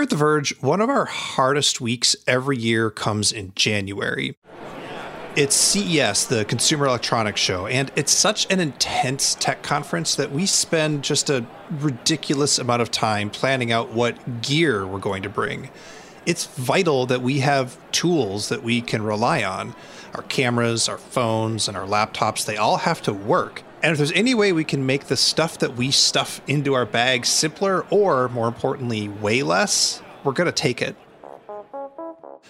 Here at The Verge, one of our hardest weeks every year comes in January. It's CES, the Consumer Electronics Show, and it's such an intense tech conference that we spend just a ridiculous amount of time planning out what gear we're going to bring. It's vital that we have tools that we can rely on. Our cameras, our phones, and our laptops, they all have to work. And if there's any way we can make the stuff that we stuff into our bags simpler or, more importantly, way less, we're going to take it.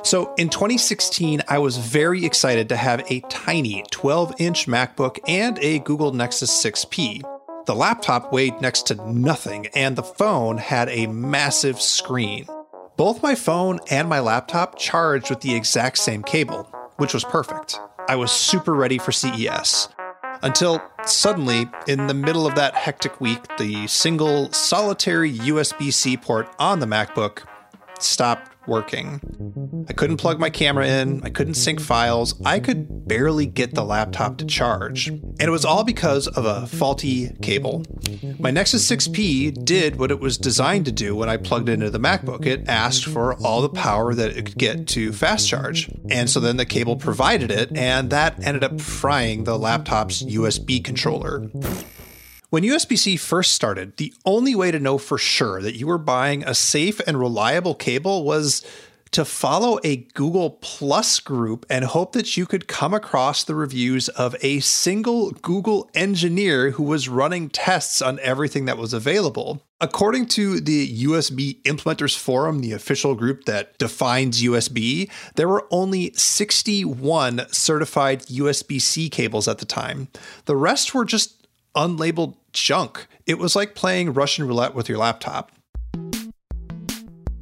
So in 2016, I was very excited to have a tiny 12 inch MacBook and a Google Nexus 6P. The laptop weighed next to nothing, and the phone had a massive screen. Both my phone and my laptop charged with the exact same cable, which was perfect. I was super ready for CES. Until suddenly, in the middle of that hectic week, the single solitary USB C port on the MacBook stopped working. I couldn't plug my camera in, I couldn't sync files, I could barely get the laptop to charge. And it was all because of a faulty cable. My Nexus 6P did what it was designed to do when I plugged it into the MacBook. It asked for all the power that it could get to fast charge. And so then the cable provided it, and that ended up frying the laptop's USB controller. When USB C first started, the only way to know for sure that you were buying a safe and reliable cable was to follow a Google Plus group and hope that you could come across the reviews of a single Google engineer who was running tests on everything that was available. According to the USB Implementers Forum, the official group that defines USB, there were only 61 certified USB C cables at the time. The rest were just unlabeled junk. It was like playing Russian roulette with your laptop.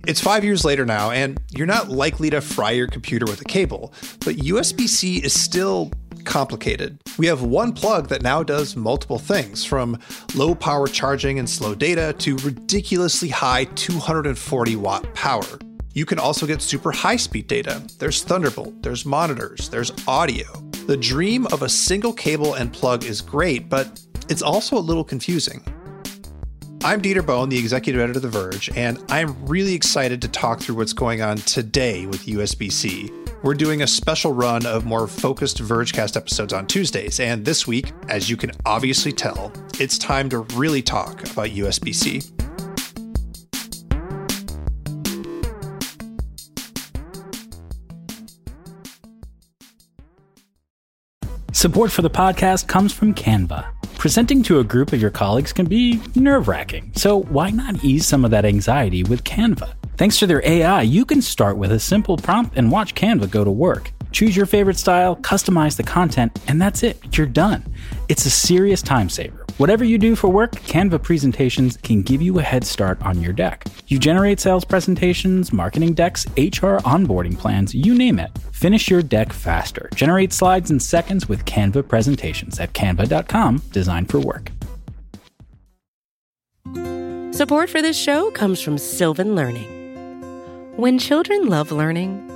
It's five years later now, and you're not likely to fry your computer with a cable, but USB C is still complicated. We have one plug that now does multiple things, from low power charging and slow data to ridiculously high 240 watt power. You can also get super high speed data. There's Thunderbolt, there's monitors, there's audio. The dream of a single cable and plug is great, but it's also a little confusing. I'm Dieter Bohn, the executive editor of The Verge, and I'm really excited to talk through what's going on today with USB C. We're doing a special run of more focused Vergecast episodes on Tuesdays, and this week, as you can obviously tell, it's time to really talk about USB C. Support for the podcast comes from Canva. Presenting to a group of your colleagues can be nerve wracking, so why not ease some of that anxiety with Canva? Thanks to their AI, you can start with a simple prompt and watch Canva go to work. Choose your favorite style, customize the content, and that's it. You're done. It's a serious time saver. Whatever you do for work, Canva presentations can give you a head start on your deck. You generate sales presentations, marketing decks, HR onboarding plans, you name it. Finish your deck faster. Generate slides in seconds with Canva presentations at canva.com, designed for work. Support for this show comes from Sylvan Learning. When children love learning,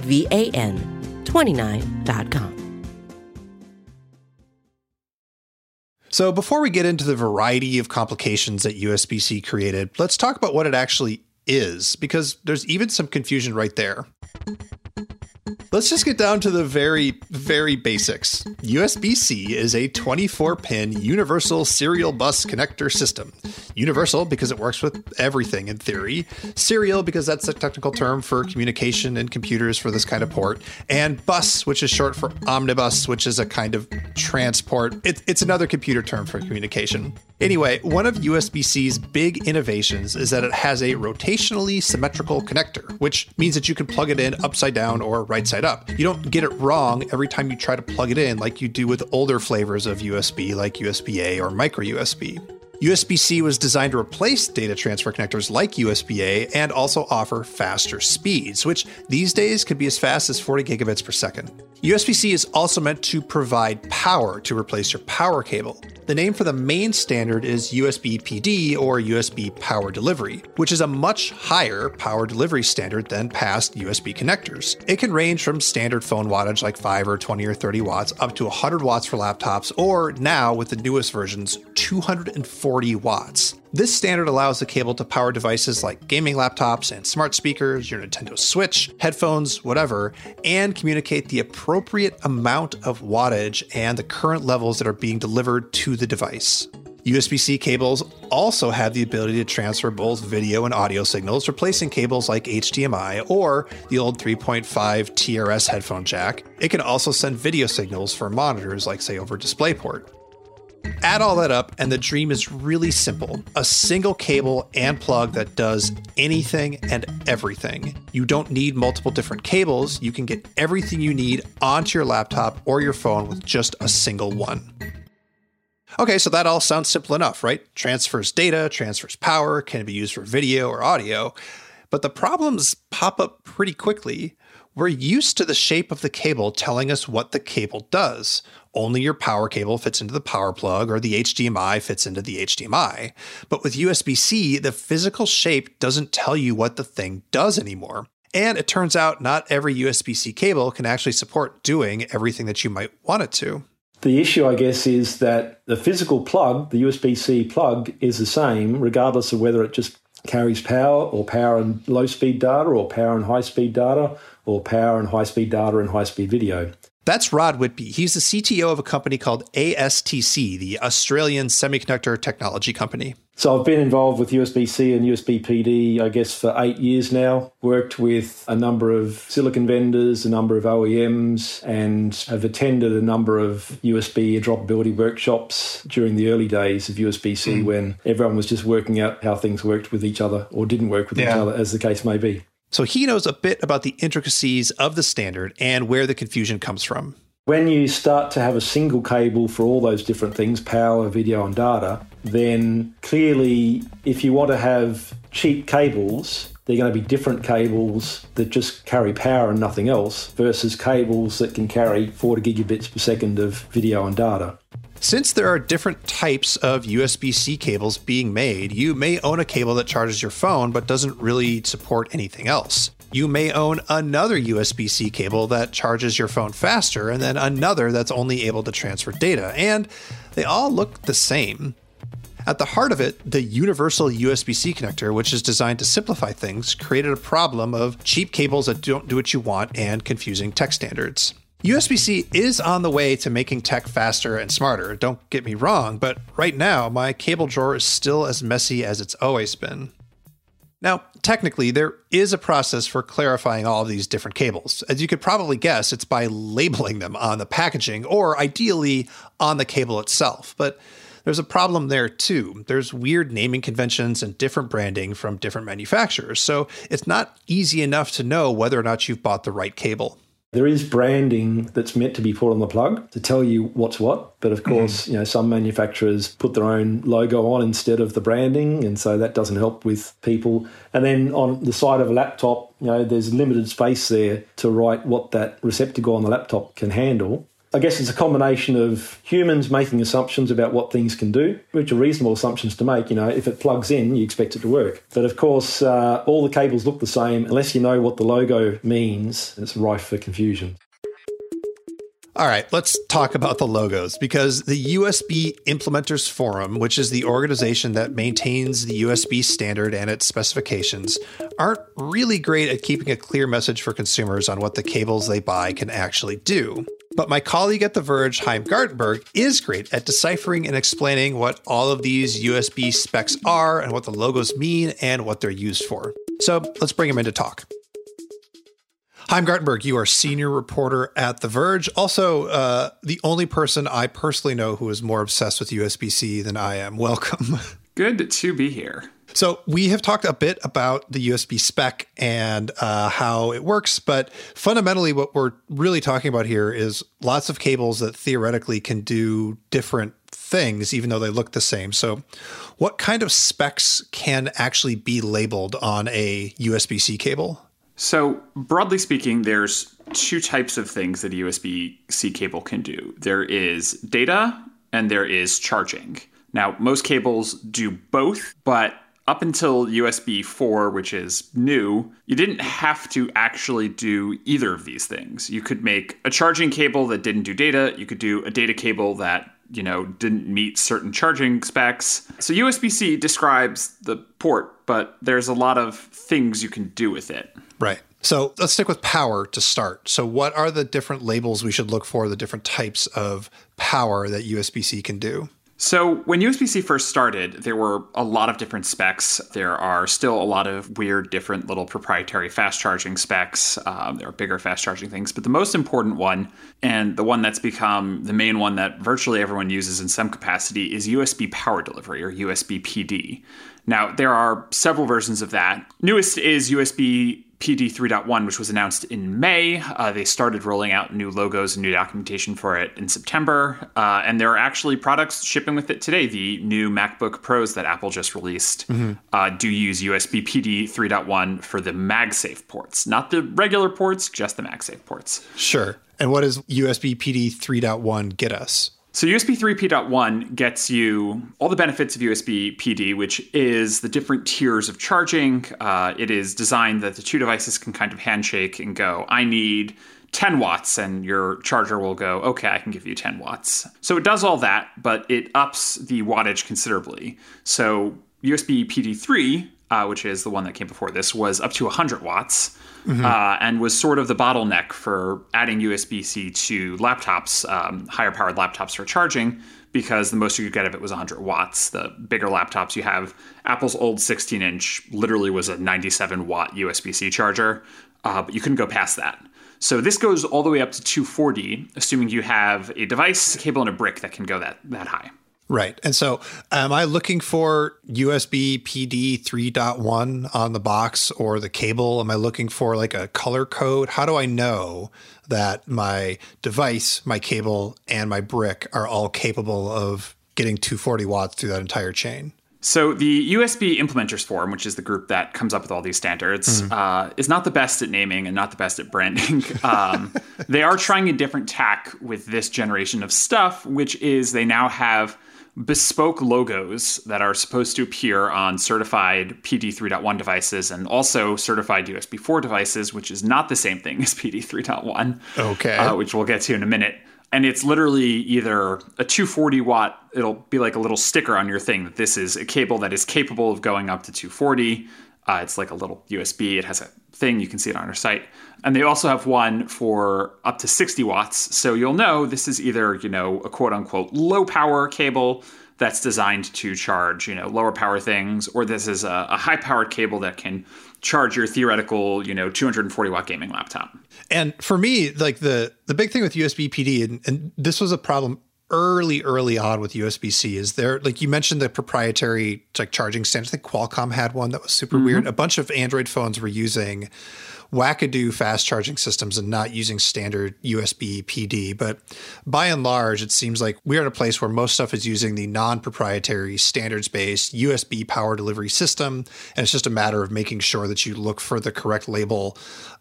V A N 29.com. So, before we get into the variety of complications that USB C created, let's talk about what it actually is, because there's even some confusion right there. Let's just get down to the very, very basics. USB C is a 24 pin universal serial bus connector system. Universal because it works with everything in theory, serial because that's a technical term for communication in computers for this kind of port, and bus, which is short for omnibus, which is a kind of transport. It, it's another computer term for communication. Anyway, one of USB C's big innovations is that it has a rotationally symmetrical connector, which means that you can plug it in upside down or right side up. You don't get it wrong every time you try to plug it in like you do with older flavors of USB like USB A or micro USB. USB C was designed to replace data transfer connectors like USB A and also offer faster speeds, which these days could be as fast as 40 gigabits per second. USB C is also meant to provide power to replace your power cable. The name for the main standard is USB PD or USB Power Delivery, which is a much higher power delivery standard than past USB connectors. It can range from standard phone wattage like 5 or 20 or 30 watts up to 100 watts for laptops, or now with the newest versions, 240 watts. This standard allows the cable to power devices like gaming laptops and smart speakers, your Nintendo Switch, headphones, whatever, and communicate the appropriate amount of wattage and the current levels that are being delivered to the device. USB C cables also have the ability to transfer both video and audio signals, replacing cables like HDMI or the old 3.5 TRS headphone jack. It can also send video signals for monitors, like, say, over DisplayPort. Add all that up, and the dream is really simple a single cable and plug that does anything and everything. You don't need multiple different cables, you can get everything you need onto your laptop or your phone with just a single one. Okay, so that all sounds simple enough, right? Transfers data, transfers power, can be used for video or audio. But the problems pop up pretty quickly. We're used to the shape of the cable telling us what the cable does. Only your power cable fits into the power plug, or the HDMI fits into the HDMI. But with USB C, the physical shape doesn't tell you what the thing does anymore. And it turns out not every USB C cable can actually support doing everything that you might want it to. The issue, I guess, is that the physical plug, the USB C plug, is the same regardless of whether it just carries power or power and low speed data or power and high speed data or power and high speed data and high speed video. That's Rod Whitby. He's the CTO of a company called ASTC, the Australian Semiconductor Technology Company. So I've been involved with USB C and USB PD, I guess, for eight years now. Worked with a number of silicon vendors, a number of OEMs, and have attended a number of USB interoperability workshops during the early days of USB C mm. when everyone was just working out how things worked with each other or didn't work with yeah. each other, as the case may be. So he knows a bit about the intricacies of the standard and where the confusion comes from. When you start to have a single cable for all those different things power, video, and data then clearly, if you want to have cheap cables, they're going to be different cables that just carry power and nothing else versus cables that can carry 40 gigabits per second of video and data. Since there are different types of USB C cables being made, you may own a cable that charges your phone but doesn't really support anything else. You may own another USB C cable that charges your phone faster, and then another that's only able to transfer data, and they all look the same. At the heart of it, the universal USB C connector, which is designed to simplify things, created a problem of cheap cables that don't do what you want and confusing tech standards. USB C is on the way to making tech faster and smarter, don't get me wrong, but right now my cable drawer is still as messy as it's always been. Now, technically, there is a process for clarifying all of these different cables. As you could probably guess, it's by labeling them on the packaging or ideally on the cable itself. But there's a problem there too. There's weird naming conventions and different branding from different manufacturers. So it's not easy enough to know whether or not you've bought the right cable. There is branding that's meant to be put on the plug to tell you what's what, but of course, mm-hmm. you know, some manufacturers put their own logo on instead of the branding, and so that doesn't help with people. And then on the side of a laptop, you know, there's limited space there to write what that receptacle on the laptop can handle. I guess it's a combination of humans making assumptions about what things can do, which are reasonable assumptions to make. You know, if it plugs in, you expect it to work. But of course, uh, all the cables look the same unless you know what the logo means. It's rife for confusion. All right, let's talk about the logos because the USB Implementers Forum, which is the organization that maintains the USB standard and its specifications, aren't really great at keeping a clear message for consumers on what the cables they buy can actually do. But my colleague at The Verge, Chaim Gartenberg, is great at deciphering and explaining what all of these USB specs are and what the logos mean and what they're used for. So let's bring him in to talk. Chaim Gartenberg, you are senior reporter at The Verge. Also, uh, the only person I personally know who is more obsessed with USB C than I am. Welcome. Good to be here. So we have talked a bit about the USB spec and uh, how it works, but fundamentally, what we're really talking about here is lots of cables that theoretically can do different things, even though they look the same. So, what kind of specs can actually be labeled on a USB C cable? So, broadly speaking, there's two types of things that a USB C cable can do there is data and there is charging. Now, most cables do both, but up until USB 4, which is new, you didn't have to actually do either of these things. You could make a charging cable that didn't do data, you could do a data cable that you know didn't meet certain charging specs. So USB-C describes the port, but there's a lot of things you can do with it. Right. So let's stick with power to start. So, what are the different labels we should look for, the different types of power that USB C can do? So, when USB C first started, there were a lot of different specs. There are still a lot of weird, different little proprietary fast charging specs. Um, there are bigger fast charging things. But the most important one, and the one that's become the main one that virtually everyone uses in some capacity, is USB power delivery or USB PD. Now, there are several versions of that. Newest is USB PD 3.1, which was announced in May. Uh, they started rolling out new logos and new documentation for it in September. Uh, and there are actually products shipping with it today. The new MacBook Pros that Apple just released mm-hmm. uh, do use USB PD 3.1 for the MagSafe ports, not the regular ports, just the MagSafe ports. Sure. And what does USB PD 3.1 get us? So USB 3P.1 gets you all the benefits of USB PD, which is the different tiers of charging. Uh, it is designed that the two devices can kind of handshake and go, I need 10 watts, and your charger will go, okay, I can give you 10 watts. So it does all that, but it ups the wattage considerably. So USB PD3, uh, which is the one that came before this, was up to 100 watts mm-hmm. uh, and was sort of the bottleneck for adding USB C to laptops, um, higher powered laptops for charging, because the most you could get of it was 100 watts. The bigger laptops you have, Apple's old 16 inch literally was a 97 watt USB C charger, uh, but you couldn't go past that. So this goes all the way up to 240, assuming you have a device, a cable, and a brick that can go that that high. Right. And so, am I looking for USB PD 3.1 on the box or the cable? Am I looking for like a color code? How do I know that my device, my cable, and my brick are all capable of getting 240 watts through that entire chain? So the USB Implementers Forum, which is the group that comes up with all these standards, mm-hmm. uh, is not the best at naming and not the best at branding. Um, they are trying a different tack with this generation of stuff, which is they now have bespoke logos that are supposed to appear on certified PD 3.1 devices and also certified USB 4 devices, which is not the same thing as PD 3.1. Okay. Uh, which we'll get to in a minute. And it's literally either a 240 watt, it'll be like a little sticker on your thing that this is a cable that is capable of going up to 240. Uh, it's like a little USB. It has a thing. You can see it on our site. And they also have one for up to 60 watts. So you'll know this is either, you know, a quote unquote low power cable that's designed to charge, you know, lower power things, or this is a, a high powered cable that can charge your theoretical, you know, 240 watt gaming laptop. And for me, like the the big thing with USB PD, and, and this was a problem early, early on with USB C is there, like you mentioned, the proprietary like charging standards. I think Qualcomm had one that was super mm-hmm. weird. A bunch of Android phones were using wackadoo fast charging systems and not using standard USB PD. But by and large, it seems like we're at a place where most stuff is using the non proprietary standards based USB power delivery system. And it's just a matter of making sure that you look for the correct label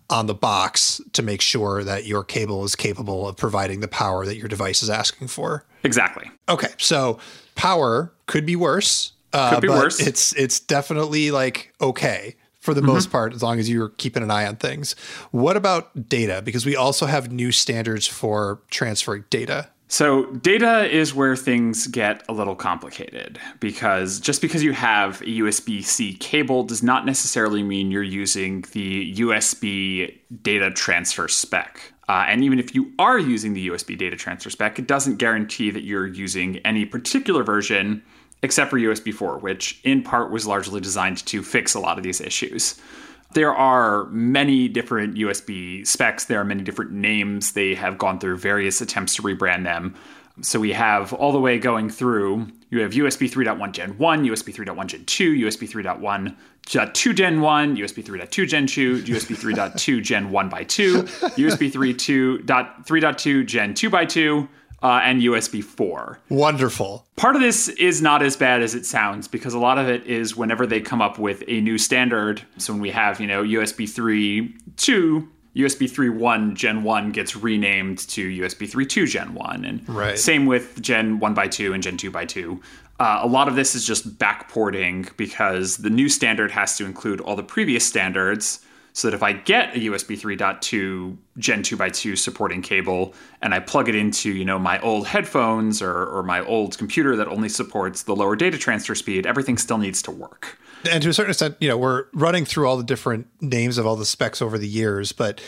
on the box to make sure that your cable is capable of providing the power that your device is asking for. Exactly. Okay, so power could be worse. Uh, could be worse. It's it's definitely like okay for the mm-hmm. most part, as long as you're keeping an eye on things. What about data? Because we also have new standards for transferring data. So, data is where things get a little complicated because just because you have a USB C cable does not necessarily mean you're using the USB data transfer spec. Uh, and even if you are using the USB data transfer spec, it doesn't guarantee that you're using any particular version except for USB 4, which in part was largely designed to fix a lot of these issues. There are many different USB specs. There are many different names. They have gone through various attempts to rebrand them. So we have all the way going through. You have USB 3.1 Gen 1, USB 3.1 Gen 2, USB 3.1 2 Gen 1, USB 3.2 Gen 2, USB 3.2 Gen 1 by 2, USB 3.2 Gen 2 by 2, uh, and USB 4. Wonderful. Part of this is not as bad as it sounds because a lot of it is whenever they come up with a new standard. So when we have, you know, USB 3 2, USB 3.1 Gen 1 gets renamed to USB 3.2 Gen 1. And right. same with Gen 1 by 2 and Gen 2 by 2. Uh, a lot of this is just backporting because the new standard has to include all the previous standards so that if I get a USB 3.2 Gen 2x2 supporting cable and I plug it into, you know, my old headphones or, or my old computer that only supports the lower data transfer speed, everything still needs to work. And to a certain extent, you know, we're running through all the different names of all the specs over the years, but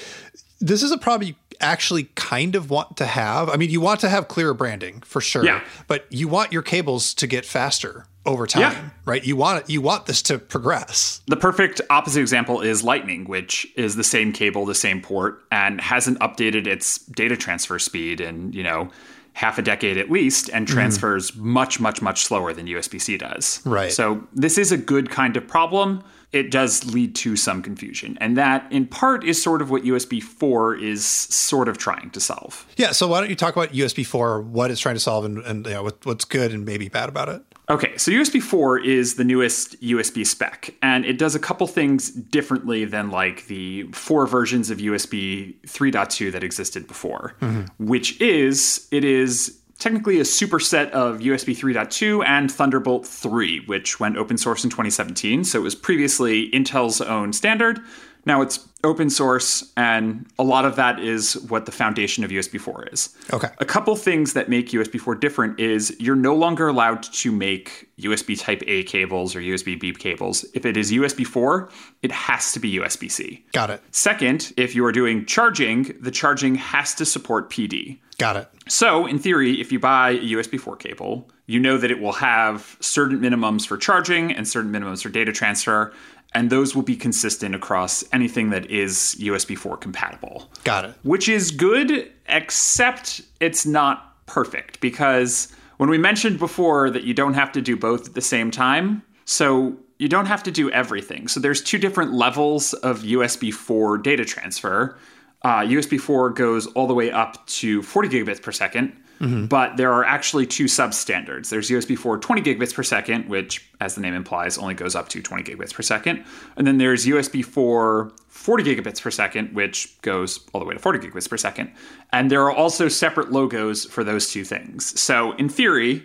this is a problem you actually kind of want to have. I mean, you want to have clearer branding for sure, yeah. but you want your cables to get faster over time, yeah. right? You want it, you want this to progress. The perfect opposite example is Lightning, which is the same cable, the same port, and hasn't updated its data transfer speed in you know half a decade at least, and mm-hmm. transfers mm. much, much, much slower than USB C does. Right. So this is a good kind of problem it does lead to some confusion. And that, in part, is sort of what USB 4 is sort of trying to solve. Yeah. So, why don't you talk about USB 4, what it's trying to solve, and, and you know, what, what's good and maybe bad about it? Okay, so USB 4 is the newest USB spec, and it does a couple things differently than like the four versions of USB 3.2 that existed before, mm-hmm. which is it is technically a superset of USB 3.2 and Thunderbolt 3, which went open source in 2017. So it was previously Intel's own standard. Now it's open source, and a lot of that is what the foundation of USB 4 is. Okay. A couple things that make USB 4 different is you're no longer allowed to make USB Type A cables or USB B cables. If it is USB 4, it has to be USB C. Got it. Second, if you are doing charging, the charging has to support PD. Got it. So, in theory, if you buy a USB 4 cable, you know that it will have certain minimums for charging and certain minimums for data transfer, and those will be consistent across anything that is USB 4 compatible. Got it. Which is good, except it's not perfect because when we mentioned before that you don't have to do both at the same time, so you don't have to do everything. So there's two different levels of USB 4 data transfer. Uh, USB 4 goes all the way up to 40 gigabits per 2nd mm-hmm. but there are actually two substandards. There's USB 4 20 gigabits per second, which, as the name implies, only goes up to 20 gigabits per second. And then there's USB 4 40 gigabits per second, which goes all the way to 40 gigabits per second. And there are also separate logos for those two things. So, in theory,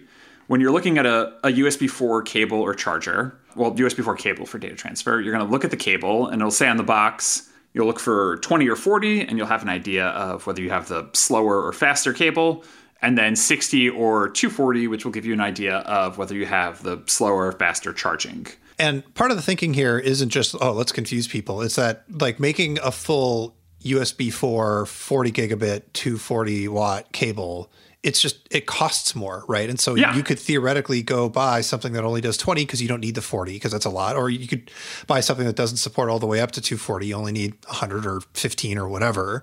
when you're looking at a, a USB 4 cable or charger, well, USB 4 cable for data transfer, you're going to look at the cable and it'll say on the box You'll look for 20 or 40, and you'll have an idea of whether you have the slower or faster cable. And then 60 or 240, which will give you an idea of whether you have the slower faster charging. And part of the thinking here isn't just, oh, let's confuse people. It's that like making a full USB 4 40 gigabit 240 watt cable it's just it costs more, right? And so yeah. you could theoretically go buy something that only does 20 because you don't need the 40 because that's a lot, or you could buy something that doesn't support all the way up to 240. You only need 100 or 15 or whatever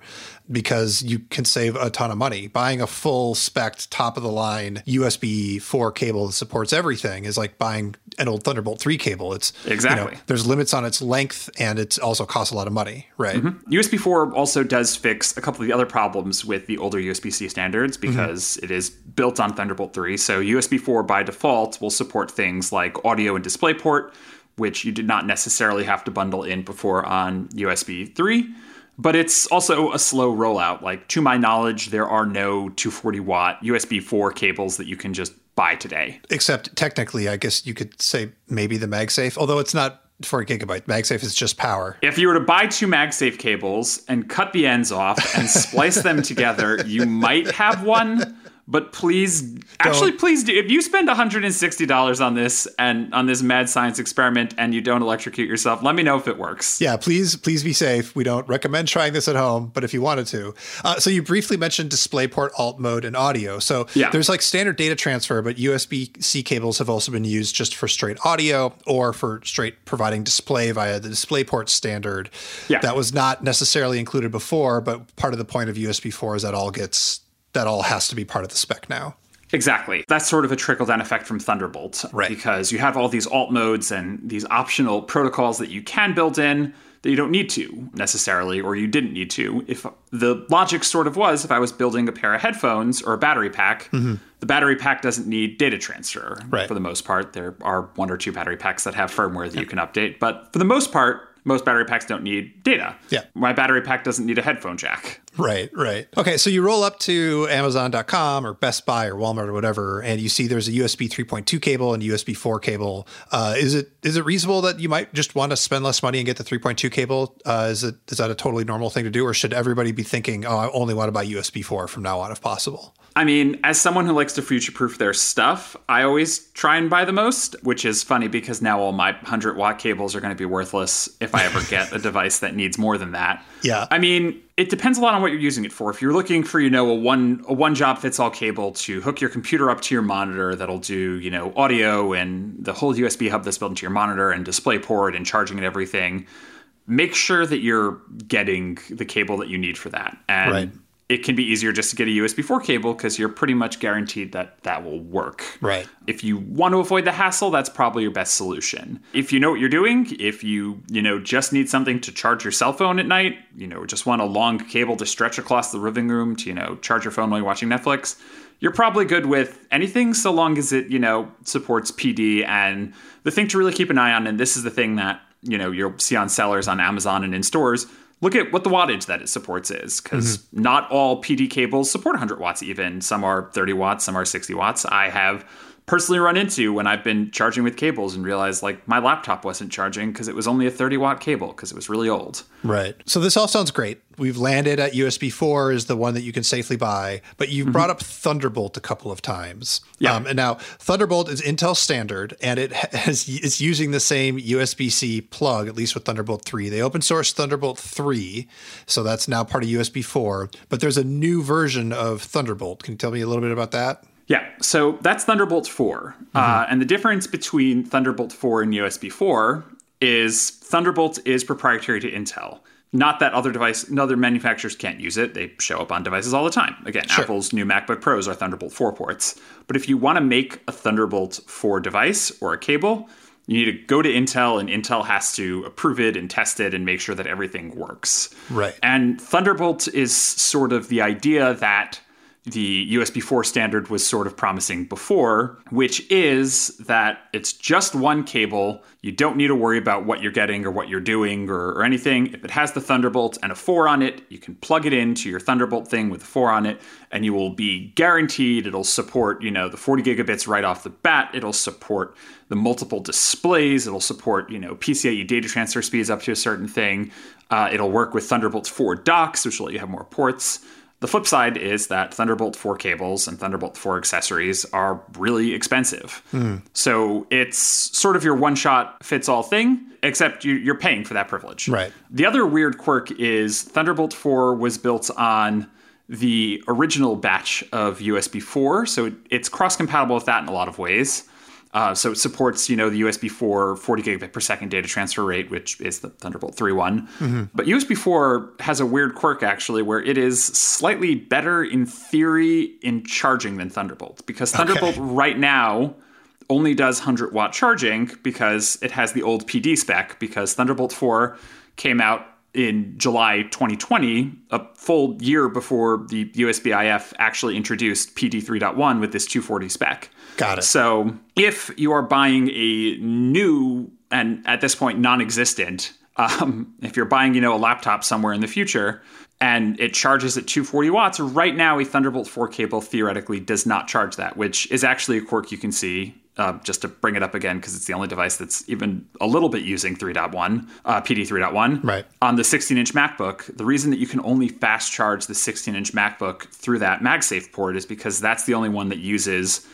because you can save a ton of money. Buying a full spec top of the line USB 4 cable that supports everything is like buying an old Thunderbolt 3 cable. It's exactly you know, there's limits on its length and it also costs a lot of money, right? Mm-hmm. USB 4 also does fix a couple of the other problems with the older USB C standards mm-hmm. because mm-hmm it is built on Thunderbolt 3. So USB 4 by default will support things like audio and DisplayPort, which you did not necessarily have to bundle in before on USB 3. But it's also a slow rollout. Like, to my knowledge, there are no 240 watt USB 4 cables that you can just buy today. Except technically, I guess you could say maybe the MagSafe, although it's not 40 gigabyte. MagSafe is just power. If you were to buy two MagSafe cables and cut the ends off and splice them together, you might have one but please actually please do. If you spend $160 on this and on this mad science experiment and you don't electrocute yourself let me know if it works. Yeah please please be safe. We don't recommend trying this at home but if you wanted to. Uh, so you briefly mentioned displayport alt mode and audio. So yeah. there's like standard data transfer but usb-c cables have also been used just for straight audio or for straight providing display via the displayport standard. Yeah. that was not necessarily included before but part of the point of usb 4 is that all gets that all has to be part of the spec now. Exactly. That's sort of a trickle down effect from Thunderbolt. Right. Because you have all these alt modes and these optional protocols that you can build in that you don't need to necessarily, or you didn't need to. If the logic sort of was, if I was building a pair of headphones or a battery pack, mm-hmm. the battery pack doesn't need data transfer right. for the most part. There are one or two battery packs that have firmware that yep. you can update, but for the most part, most battery packs don't need data. Yeah. My battery pack doesn't need a headphone jack. Right, right. Okay, so you roll up to Amazon.com or Best Buy or Walmart or whatever, and you see there's a USB 3.2 cable and USB 4 cable. Uh, is it is it reasonable that you might just want to spend less money and get the 3.2 cable? Uh, is it is that a totally normal thing to do, or should everybody be thinking, oh, I only want to buy USB 4 from now on if possible? I mean, as someone who likes to future proof their stuff, I always try and buy the most, which is funny because now all my 100 watt cables are going to be worthless if I ever get a device that needs more than that. Yeah. I mean, it depends a lot on what you're using it for. If you're looking for, you know, a one a one job fits all cable to hook your computer up to your monitor that'll do, you know, audio and the whole USB hub that's built into your monitor and display port and charging and everything, make sure that you're getting the cable that you need for that. And right it can be easier just to get a USB 4 cable because you're pretty much guaranteed that that will work. Right. If you want to avoid the hassle, that's probably your best solution. If you know what you're doing, if you, you know, just need something to charge your cell phone at night, you know, just want a long cable to stretch across the living room to, you know, charge your phone while you're watching Netflix, you're probably good with anything so long as it, you know, supports PD and the thing to really keep an eye on and this is the thing that, you know, you'll see on sellers on Amazon and in stores look at what the wattage that it supports is because mm-hmm. not all PD cables support 100 watts even. Some are 30 watts, some are 60 watts. I have personally run into when I've been charging with cables and realized like my laptop wasn't charging because it was only a 30 watt cable because it was really old. Right. So this all sounds great. We've landed at USB 4 is the one that you can safely buy, but you've mm-hmm. brought up Thunderbolt a couple of times. Yeah. Um, and now Thunderbolt is Intel standard and it has is using the same USB-C plug at least with Thunderbolt 3. They open source Thunderbolt 3, so that's now part of USB 4, but there's a new version of Thunderbolt. Can you tell me a little bit about that? Yeah, so that's Thunderbolt 4. Uh, mm-hmm. Uh, and the difference between Thunderbolt 4 and USB 4 is Thunderbolt is proprietary to Intel. Not that other device, other manufacturers can't use it. They show up on devices all the time. Again, sure. Apple's new MacBook Pros are Thunderbolt 4 ports. But if you want to make a Thunderbolt 4 device or a cable, you need to go to Intel, and Intel has to approve it and test it and make sure that everything works. Right. And Thunderbolt is sort of the idea that the USB 4 standard was sort of promising before, which is that it's just one cable. You don't need to worry about what you're getting or what you're doing or, or, anything. If it has the Thunderbolt and a 4 on it, you can plug it into your Thunderbolt thing with a 4 on it, and you will be guaranteed it'll support, you know, the 40 gigabits right off the bat. It'll support the multiple displays. It'll support, you know, PCIe data transfer speeds up to a certain thing. Uh, it'll work with Thunderbolt 4 docks, which will let you have more ports. The flip side is that Thunderbolt 4 cables and Thunderbolt 4 accessories are really expensive. Mm. So it's sort of your one shot fits all thing, except you're paying for that privilege. Right. The other weird quirk is Thunderbolt 4 was built on the original batch of USB 4, so it's cross compatible with that in a lot of ways. Uh, so it supports, you know, the USB 4 40 gigabit per second data transfer rate, which is the Thunderbolt 3 one. Mm-hmm. But USB 4 has a weird quirk actually, where it is slightly better in theory in charging than Thunderbolt, because Thunderbolt okay. right now only does 100 watt charging because it has the old PD spec. Because Thunderbolt 4 came out in July 2020, a full year before the USB IF actually introduced PD 3.1 with this 240 spec. Got it. So if you are buying a new and at this point non-existent, um, if you're buying you know a laptop somewhere in the future and it charges at 240 watts, right now a Thunderbolt 4 cable theoretically does not charge that, which is actually a quirk you can see. Uh, just to bring it up again, because it's the only device that's even a little bit using 3.1, uh, PD 3.1. Right. On the 16 inch MacBook, the reason that you can only fast charge the 16 inch MacBook through that MagSafe port is because that's the only one that uses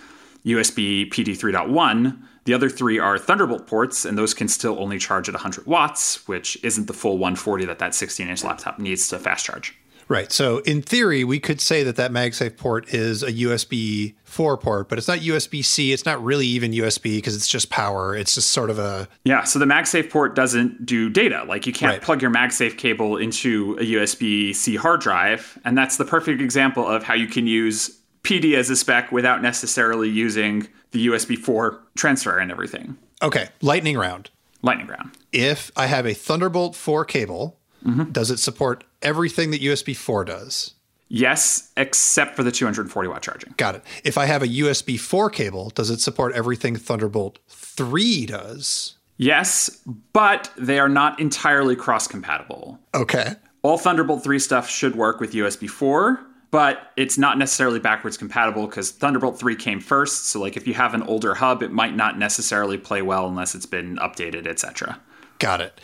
USB PD 3.1. The other three are Thunderbolt ports, and those can still only charge at 100 watts, which isn't the full 140 that that 16 inch laptop needs to fast charge. Right. So in theory, we could say that that MagSafe port is a USB 4 port, but it's not USB C. It's not really even USB because it's just power. It's just sort of a. Yeah. So the MagSafe port doesn't do data. Like you can't right. plug your MagSafe cable into a USB C hard drive. And that's the perfect example of how you can use PD as a spec without necessarily using the USB 4 transfer and everything. Okay, lightning round. Lightning round. If I have a Thunderbolt 4 cable, mm-hmm. does it support everything that USB 4 does? Yes, except for the 240 watt charging. Got it. If I have a USB 4 cable, does it support everything Thunderbolt 3 does? Yes, but they are not entirely cross compatible. Okay. All Thunderbolt 3 stuff should work with USB 4, but it's not necessarily backwards compatible because Thunderbolt 3 came first. So, like, if you have an older hub, it might not necessarily play well unless it's been updated, etc. Got it.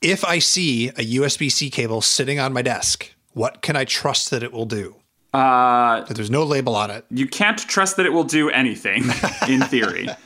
If I see a USB C cable sitting on my desk, what can I trust that it will do? Uh, There's no label on it. You can't trust that it will do anything, in theory.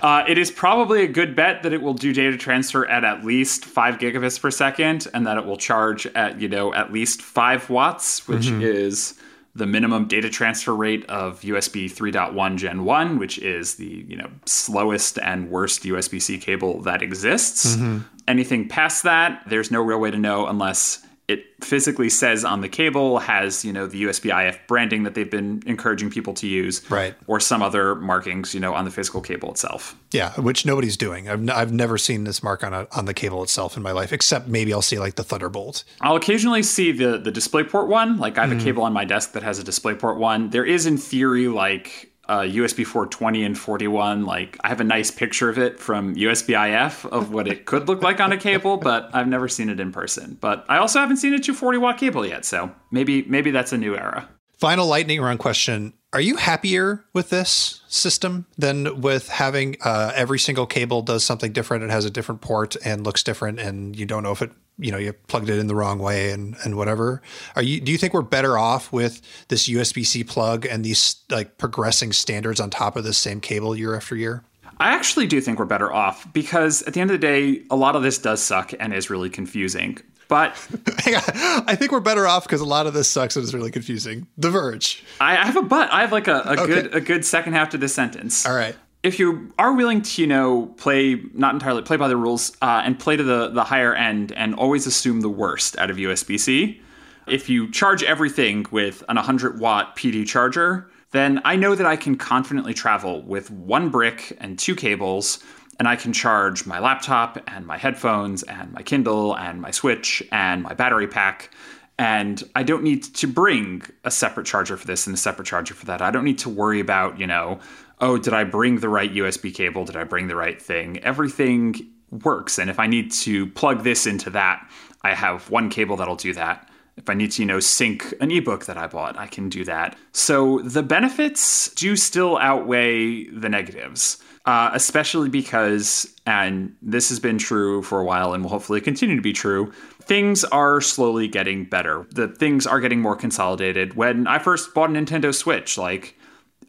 Uh, it is probably a good bet that it will do data transfer at at least five gigabits per second, and that it will charge at you know at least five watts, which mm-hmm. is the minimum data transfer rate of USB 3.1 Gen 1, which is the you know slowest and worst USB-C cable that exists. Mm-hmm. Anything past that, there's no real way to know unless it physically says on the cable has you know the USB IF branding that they've been encouraging people to use, right? Or some other markings, you know, on the physical cable itself. Yeah, which nobody's doing. I've, n- I've never seen this mark on a, on the cable itself in my life, except maybe I'll see like the Thunderbolt. I'll occasionally see the the DisplayPort one. Like I have mm. a cable on my desk that has a DisplayPort one. There is in theory like uh, USB 420 and 41. Like I have a nice picture of it from USBIF of what it could look like on a cable, but I've never seen it in person. But I also haven't seen a 240 watt cable yet, so maybe maybe that's a new era. Final lightning round question: Are you happier with this system than with having uh, every single cable does something different? It has a different port and looks different, and you don't know if it you know you plugged it in the wrong way and and whatever are you do you think we're better off with this usb-c plug and these like progressing standards on top of the same cable year after year I actually do think we're better off because at the end of the day, a lot of this does suck and is really confusing. But I think we're better off because a lot of this sucks and is really confusing. The Verge. I have a but. I have like a, a okay. good a good second half to this sentence. All right if you are willing to, you know, play not entirely play by the rules uh, and play to the the higher end and always assume the worst out of USB C, if you charge everything with an 100 watt PD charger, then I know that I can confidently travel with one brick and two cables, and I can charge my laptop and my headphones and my Kindle and my Switch and my battery pack. And I don't need to bring a separate charger for this and a separate charger for that. I don't need to worry about, you know, oh, did I bring the right USB cable? Did I bring the right thing? Everything works. And if I need to plug this into that, I have one cable that'll do that. If I need to, you know, sync an ebook that I bought, I can do that. So the benefits do still outweigh the negatives, uh, especially because, and this has been true for a while and will hopefully continue to be true, things are slowly getting better. The things are getting more consolidated. When I first bought a Nintendo Switch, like,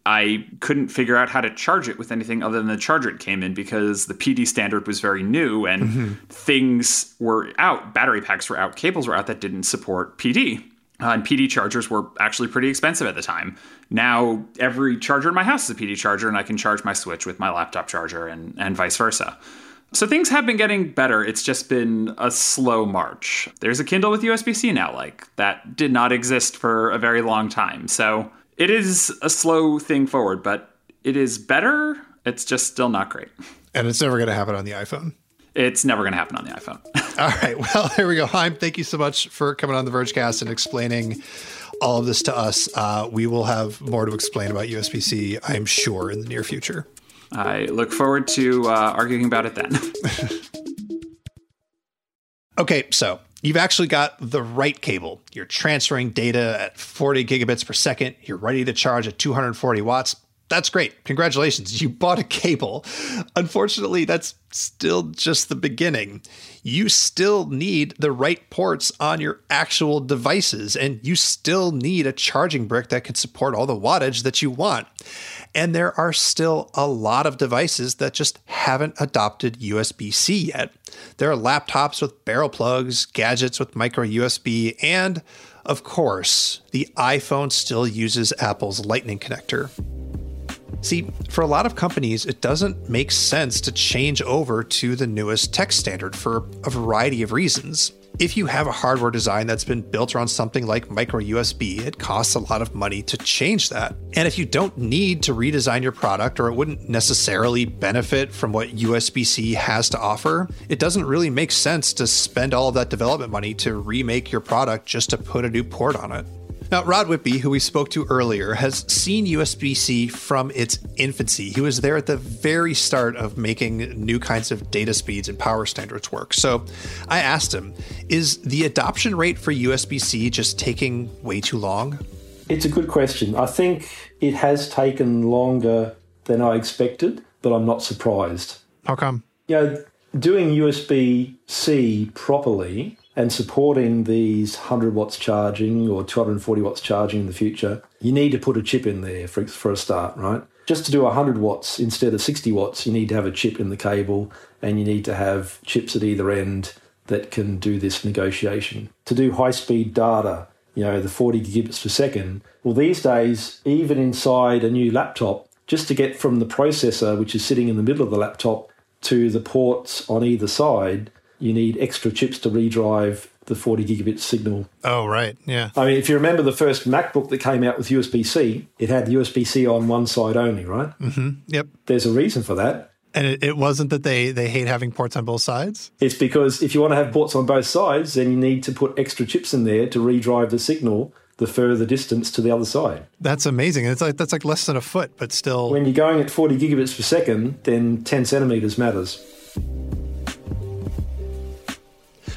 I couldn't figure out how to charge it with anything other than the charger it came in because the PD standard was very new and mm-hmm. things were out, battery packs were out, cables were out that didn't support PD. Uh, and PD chargers were actually pretty expensive at the time. Now every charger in my house is a PD charger, and I can charge my Switch with my laptop charger, and and vice versa. So things have been getting better. It's just been a slow march. There's a Kindle with USB C now, like that did not exist for a very long time. So it is a slow thing forward, but it is better. It's just still not great. And it's never going to happen on the iPhone. It's never going to happen on the iPhone. all right. Well, there we go. Chaim, thank you so much for coming on the Vergecast and explaining all of this to us. Uh, we will have more to explain about USB C, I'm sure, in the near future. I look forward to uh, arguing about it then. okay, so You've actually got the right cable. You're transferring data at 40 gigabits per second. You're ready to charge at 240 watts. That's great. Congratulations. You bought a cable. Unfortunately, that's still just the beginning. You still need the right ports on your actual devices, and you still need a charging brick that can support all the wattage that you want. And there are still a lot of devices that just haven't adopted USB C yet. There are laptops with barrel plugs, gadgets with micro USB, and of course, the iPhone still uses Apple's Lightning connector. See, for a lot of companies, it doesn't make sense to change over to the newest tech standard for a variety of reasons. if you have a hardware design that's been built around something like micro USB, it costs a lot of money to change that. And if you don't need to redesign your product or it wouldn't necessarily benefit from what USB C has to offer, it doesn't really make sense to spend all of that development money to remake your product just to put a new port on it. Now, Rod Whitby, who we spoke to earlier, has seen USB C from its infancy. He was there at the very start of making new kinds of data speeds and power standards work. So I asked him, is the adoption rate for USB C just taking way too long? It's a good question. I think it has taken longer than I expected, but I'm not surprised. How come? You know, doing USB C properly and supporting these 100 watts charging or 240 watts charging in the future, you need to put a chip in there for, for a start, right? Just to do 100 watts instead of 60 watts, you need to have a chip in the cable and you need to have chips at either end that can do this negotiation. To do high speed data, you know, the 40 gigabits per second, well, these days, even inside a new laptop, just to get from the processor, which is sitting in the middle of the laptop, to the ports on either side, you need extra chips to redrive the 40 gigabit signal. Oh, right. Yeah. I mean, if you remember the first MacBook that came out with USB C, it had USB C on one side only, right? Mm-hmm. Yep. There's a reason for that. And it, it, wasn't that they, they hate having ports on both sides? It's because if you want to have ports on both sides, then you need to put extra chips in there to redrive the signal the further distance to the other side. That's amazing. It's like that's like less than a foot, but still. When you're going at 40 gigabits per second, then 10 centimeters matters.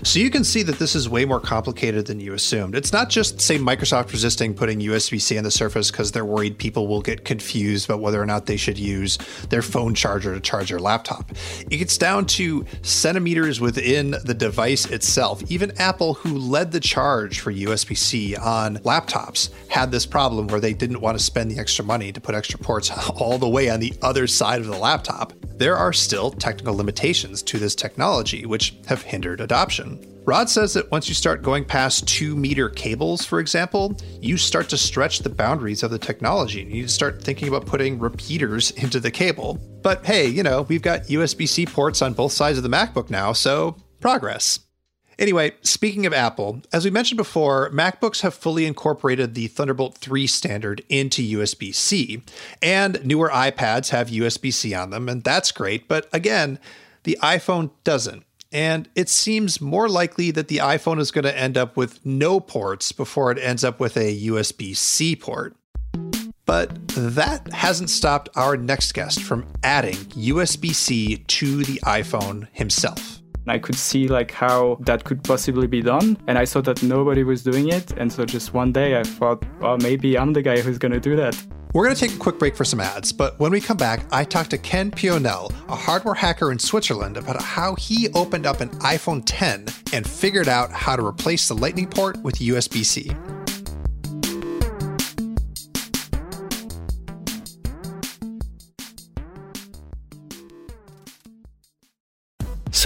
So you can see that this is way more complicated than you assumed. It's not just, say, Microsoft resisting putting USB C on the Surface because they're worried people will get confused about whether or not they should use their phone charger to charge their laptop. It gets down to centimeters within the device itself. Even Apple, who led the charge for USB C on laptops, had this problem where they didn't want to spend the extra money to put extra ports all the way on the other side of the laptop. There are still technical limitations to this technology, which have hindered adoption. Rod says that once you start going past two meter cables, for example, you start to stretch the boundaries of the technology and you start thinking about putting repeaters into the cable. But hey, you know, we've got USB C ports on both sides of the MacBook now, so progress. Anyway, speaking of Apple, as we mentioned before, MacBooks have fully incorporated the Thunderbolt 3 standard into USB C, and newer iPads have USB C on them, and that's great, but again, the iPhone doesn't. And it seems more likely that the iPhone is going to end up with no ports before it ends up with a USB C port. But that hasn't stopped our next guest from adding USB C to the iPhone himself. I could see like how that could possibly be done, and I saw that nobody was doing it. And so just one day I thought, well, maybe I'm the guy who's going to do that. We're going to take a quick break for some ads, but when we come back, I talked to Ken Pillonel, a hardware hacker in Switzerland, about how he opened up an iPhone 10 and figured out how to replace the Lightning port with USB C.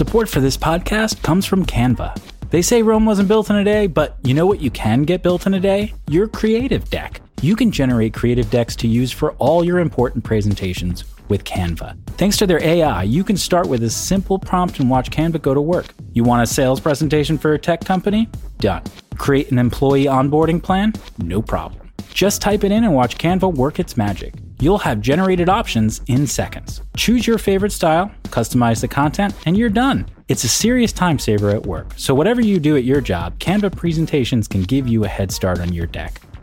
Support for this podcast comes from Canva. They say Rome wasn't built in a day, but you know what you can get built in a day? Your creative deck. You can generate creative decks to use for all your important presentations with Canva. Thanks to their AI, you can start with a simple prompt and watch Canva go to work. You want a sales presentation for a tech company? Done. Create an employee onboarding plan? No problem. Just type it in and watch Canva work its magic. You'll have generated options in seconds. Choose your favorite style, customize the content, and you're done. It's a serious time saver at work, so whatever you do at your job, Canva presentations can give you a head start on your deck.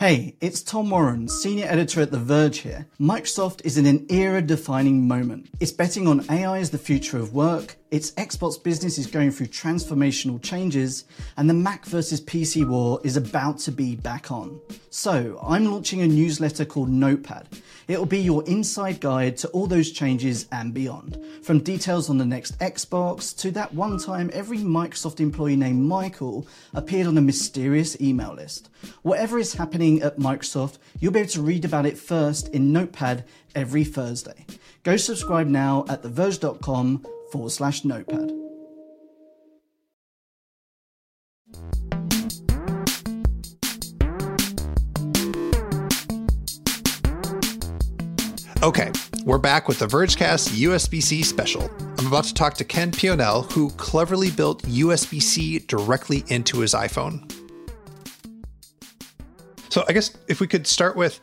Hey, it's Tom Warren, senior editor at The Verge here. Microsoft is in an era defining moment. It's betting on AI as the future of work, its Xbox business is going through transformational changes, and the Mac versus PC war is about to be back on. So, I'm launching a newsletter called Notepad. It'll be your inside guide to all those changes and beyond. From details on the next Xbox to that one time every Microsoft employee named Michael appeared on a mysterious email list. Whatever is happening at Microsoft, you'll be able to read about it first in Notepad every Thursday. Go subscribe now at theverge.com forward slash notepad. Okay, we're back with the Vergecast USB C special. I'm about to talk to Ken Pillonel, who cleverly built USB C directly into his iPhone. So, I guess if we could start with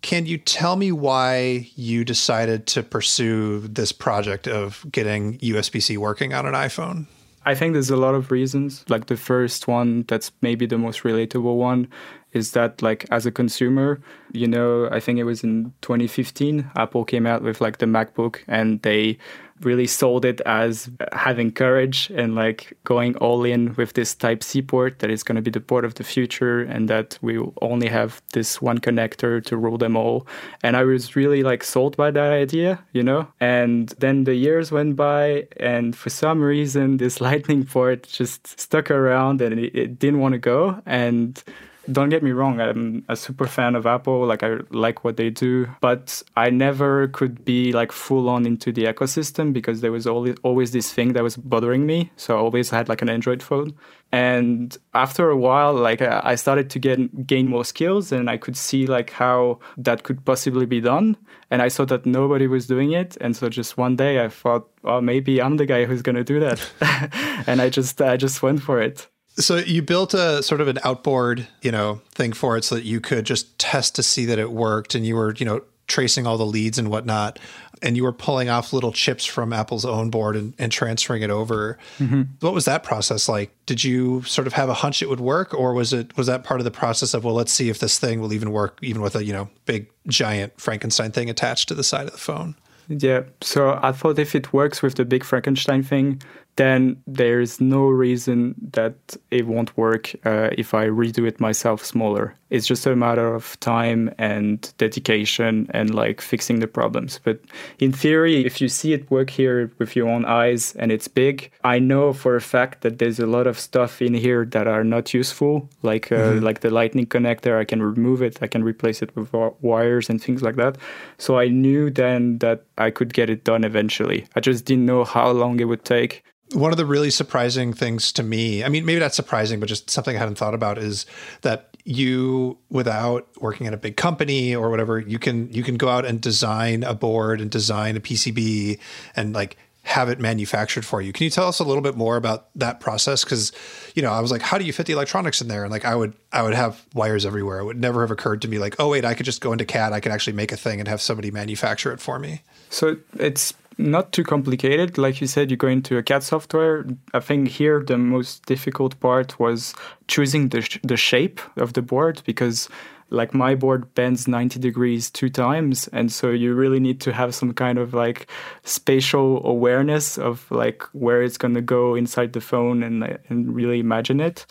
can you tell me why you decided to pursue this project of getting USB C working on an iPhone? I think there's a lot of reasons. Like the first one, that's maybe the most relatable one, is that like as a consumer, you know, I think it was in 2015, Apple came out with like the MacBook and they really sold it as having courage and like going all in with this type C port that is going to be the port of the future and that we will only have this one connector to rule them all. And I was really like sold by that idea, you know? And then the years went by and for some reason this lightning port just stuck around and it, it didn't want to go. And don't get me wrong, I'm a super fan of Apple. Like I like what they do, but I never could be like full on into the ecosystem because there was always always this thing that was bothering me. So I always had like an Android phone. And after a while, like I started to get gain more skills, and I could see like how that could possibly be done. And I saw that nobody was doing it, and so just one day I thought, well, maybe I'm the guy who's gonna do that, and I just I just went for it. So you built a sort of an outboard, you know, thing for it so that you could just test to see that it worked and you were, you know, tracing all the leads and whatnot. And you were pulling off little chips from Apple's own board and, and transferring it over. Mm-hmm. What was that process like? Did you sort of have a hunch it would work, or was it was that part of the process of well, let's see if this thing will even work, even with a you know big giant Frankenstein thing attached to the side of the phone? Yeah. So I thought if it works with the big Frankenstein thing, then there's no reason that it won't work uh, if I redo it myself smaller. It's just a matter of time and dedication and like fixing the problems. But in theory, if you see it work here with your own eyes and it's big, I know for a fact that there's a lot of stuff in here that are not useful, like uh, mm-hmm. like the lightning connector. I can remove it. I can replace it with wires and things like that. So I knew then that I could get it done eventually. I just didn't know how long it would take one of the really surprising things to me, I mean, maybe not surprising, but just something I hadn't thought about is that you, without working at a big company or whatever, you can you can go out and design a board and design a PCB and like have it manufactured for you. Can you tell us a little bit more about that process? Because, you know, I was like, how do you fit the electronics in there? And like, I would, I would have wires everywhere. It would never have occurred to me like, oh wait, I could just go into CAD. I could actually make a thing and have somebody manufacture it for me. So it's not too complicated. Like you said, you go into a CAD software. I think here the most difficult part was choosing the, sh- the shape of the board because like my board bends 90 degrees two times and so you really need to have some kind of like spatial awareness of like where it's going to go inside the phone and and really imagine it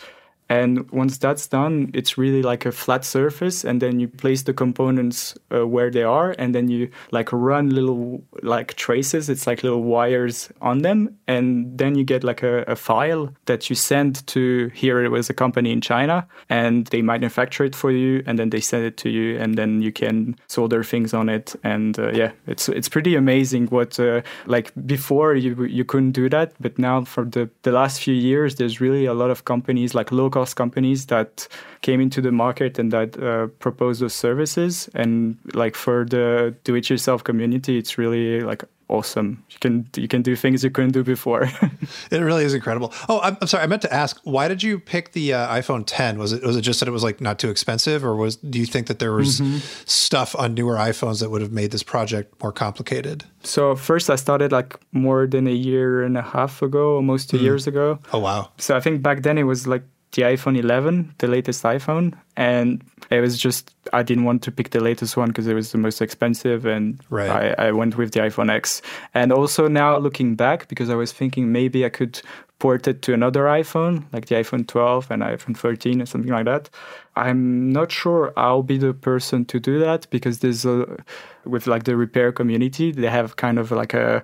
And once that's done, it's really like a flat surface, and then you place the components uh, where they are, and then you like run little like traces. It's like little wires on them, and then you get like a, a file that you send to here. It was a company in China, and they manufacture it for you, and then they send it to you, and then you can solder things on it. And uh, yeah, it's it's pretty amazing what uh, like before you you couldn't do that, but now for the the last few years, there's really a lot of companies like local cost companies that came into the market and that uh, propose those services. And like for the do-it-yourself community, it's really like awesome. You can you can do things you couldn't do before. it really is incredible. Oh, I'm, I'm, sorry. I meant to ask, why did you pick the uh, iPhone 10? Was it was it just that it was like not too expensive, or was do you think that there was mm-hmm. stuff on newer iPhones that would have made this project more complicated? So first, I started like more than a year and a half ago, almost two mm. years ago. Oh wow! So I think back then it was like the iPhone 11, the latest iPhone, and it was just I didn't want to pick the latest one because it was the most expensive, and right. I, I went with the iPhone X. And also now looking back, because I was thinking maybe I could port it to another iPhone, like the iPhone 12 and iPhone 13 or something like that. I'm not sure I'll be the person to do that because there's a with like the repair community, they have kind of like a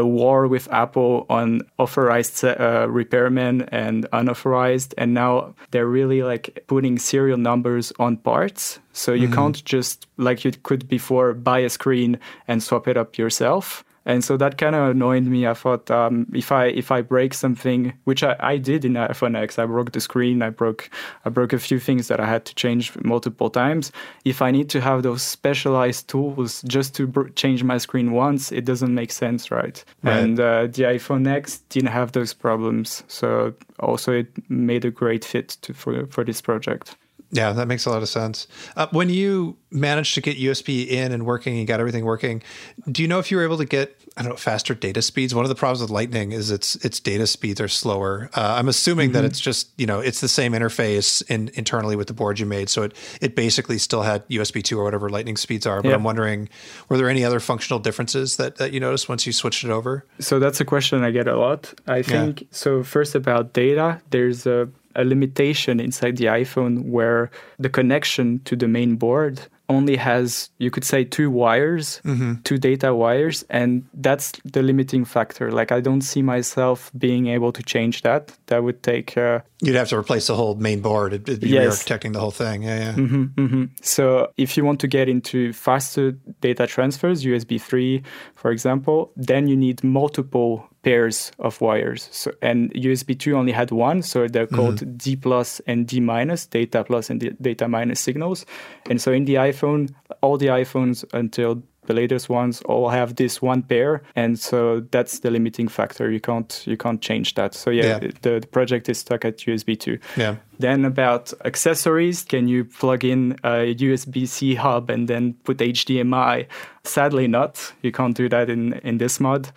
a war with Apple on authorized uh, repairmen and unauthorized, and now they're really like putting serial numbers on parts. So you mm-hmm. can't just like you could before buy a screen and swap it up yourself and so that kind of annoyed me. I thought um, if I if I break something, which I, I did in iPhone X, I broke the screen, I broke I broke a few things that I had to change multiple times. If I need to have those specialized tools just to br- change my screen once, it doesn't make sense, right? right. And uh, the iPhone X didn't have those problems, so also it made a great fit to, for for this project. Yeah, that makes a lot of sense. Uh, when you managed to get USB in and working and got everything working, do you know if you were able to get I don't know faster data speeds? One of the problems with Lightning is its its data speeds are slower. Uh, I'm assuming mm-hmm. that it's just you know it's the same interface in, internally with the board you made, so it it basically still had USB two or whatever Lightning speeds are. But I'm wondering, were there any other functional differences that that you noticed once you switched it over? So that's a question I get a lot. I think yeah. so. First about data, there's a a limitation inside the iPhone where the connection to the main board only has, you could say, two wires, mm-hmm. two data wires, and that's the limiting factor. Like, I don't see myself being able to change that. That would take. Uh, You'd have to replace the whole main board. It'd, be yes. re-architecting the whole thing. Yeah, yeah. Mm-hmm, mm-hmm. So, if you want to get into faster data transfers, USB 3, for example, then you need multiple pairs of wires. So, and USB 2 only had one, so they're mm-hmm. called mm-hmm. D plus and D minus, data plus and data minus signals. And so in the iPhone, all the iPhones until the latest ones all have this one pair and so that's the limiting factor you can't you can't change that so yeah, yeah. The, the project is stuck at usb 2 yeah then about accessories can you plug in a usb-c hub and then put hdmi sadly not you can't do that in in this mod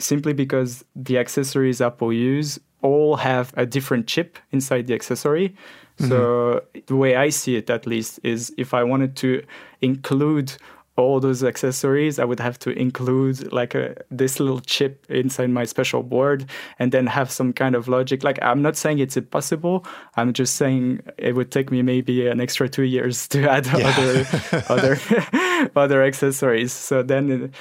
simply because the accessories Apple use all have a different chip inside the accessory. Mm-hmm. So the way I see it, at least, is if I wanted to include all those accessories, I would have to include like a, this little chip inside my special board and then have some kind of logic. Like, I'm not saying it's impossible. I'm just saying it would take me maybe an extra two years to add yeah. other, other, other accessories. So then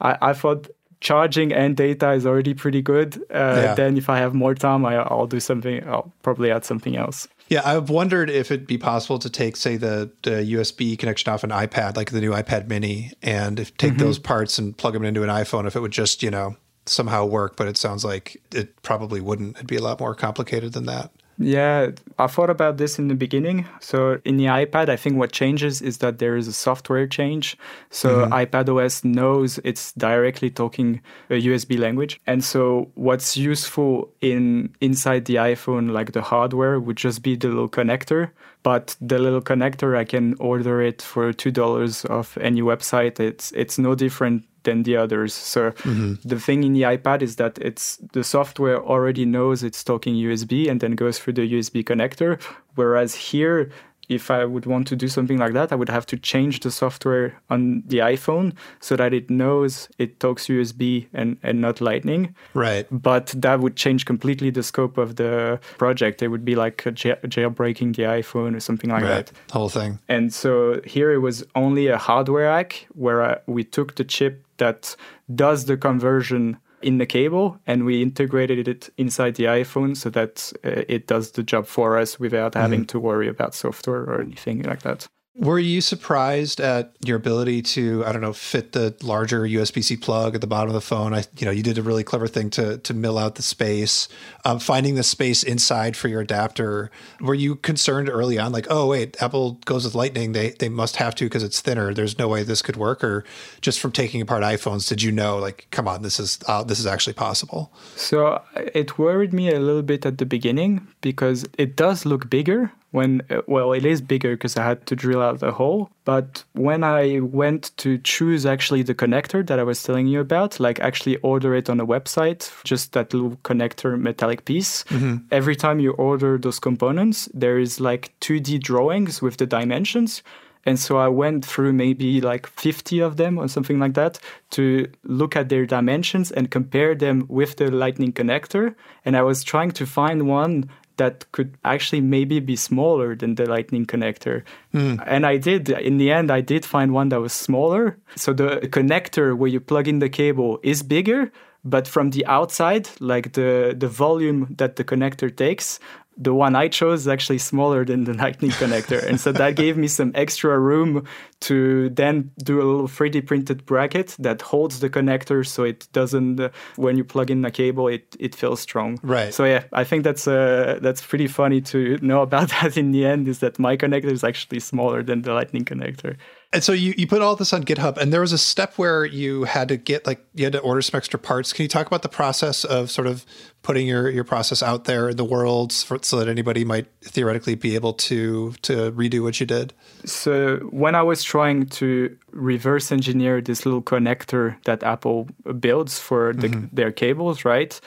I, I thought charging and data is already pretty good. Uh, yeah. Then if I have more time, I, will do something. I'll probably add something else. Yeah, I've wondered if it'd be possible to take, say, the, the USB connection off an iPad, like the new iPad Mini, and if, take mm-hmm. those parts and plug them into an iPhone. If it would just, you know, somehow work, but it sounds like it probably wouldn't. It'd be a lot more complicated than that. Yeah, I thought about this in the beginning. So in the iPad, I think what changes is that there is a software change. So mm-hmm. iPad OS knows it's directly talking a USB language. And so what's useful in inside the iPhone, like the hardware, would just be the little connector. But the little connector, I can order it for two dollars off any website. It's it's no different than the others. So mm-hmm. the thing in the iPad is that it's the software already knows it's talking USB and then goes through the USB connector. Whereas here, if I would want to do something like that, I would have to change the software on the iPhone so that it knows it talks USB and, and not Lightning. Right. But that would change completely the scope of the project. It would be like jailbreaking the iPhone or something like right. that. Whole thing. And so here it was only a hardware hack where I, we took the chip that does the conversion in the cable and we integrated it inside the iPhone so that uh, it does the job for us without mm-hmm. having to worry about software or anything like that. Were you surprised at your ability to, I don't know, fit the larger USB-C plug at the bottom of the phone? I, you know, you did a really clever thing to to mill out the space, um, finding the space inside for your adapter. Were you concerned early on, like, oh wait, Apple goes with Lightning, they they must have to because it's thinner. There's no way this could work, or just from taking apart iPhones, did you know, like, come on, this is uh, this is actually possible? So it worried me a little bit at the beginning because it does look bigger when uh, well it is bigger because i had to drill out the hole but when i went to choose actually the connector that i was telling you about like actually order it on a website just that little connector metallic piece mm-hmm. every time you order those components there is like 2d drawings with the dimensions and so I went through maybe like 50 of them or something like that to look at their dimensions and compare them with the lightning connector. And I was trying to find one that could actually maybe be smaller than the lightning connector. Mm. And I did, in the end, I did find one that was smaller. So the connector where you plug in the cable is bigger, but from the outside, like the, the volume that the connector takes, the one I chose is actually smaller than the Lightning connector. And so that gave me some extra room to then do a little 3D printed bracket that holds the connector so it doesn't, uh, when you plug in a cable, it, it feels strong. Right. So yeah, I think that's, uh, that's pretty funny to know about that in the end is that my connector is actually smaller than the Lightning connector. And so you, you put all this on GitHub, and there was a step where you had to get like you had to order some extra parts. Can you talk about the process of sort of putting your, your process out there in the world for, so that anybody might theoretically be able to to redo what you did? So when I was trying to reverse engineer this little connector that Apple builds for the, mm-hmm. their cables, right?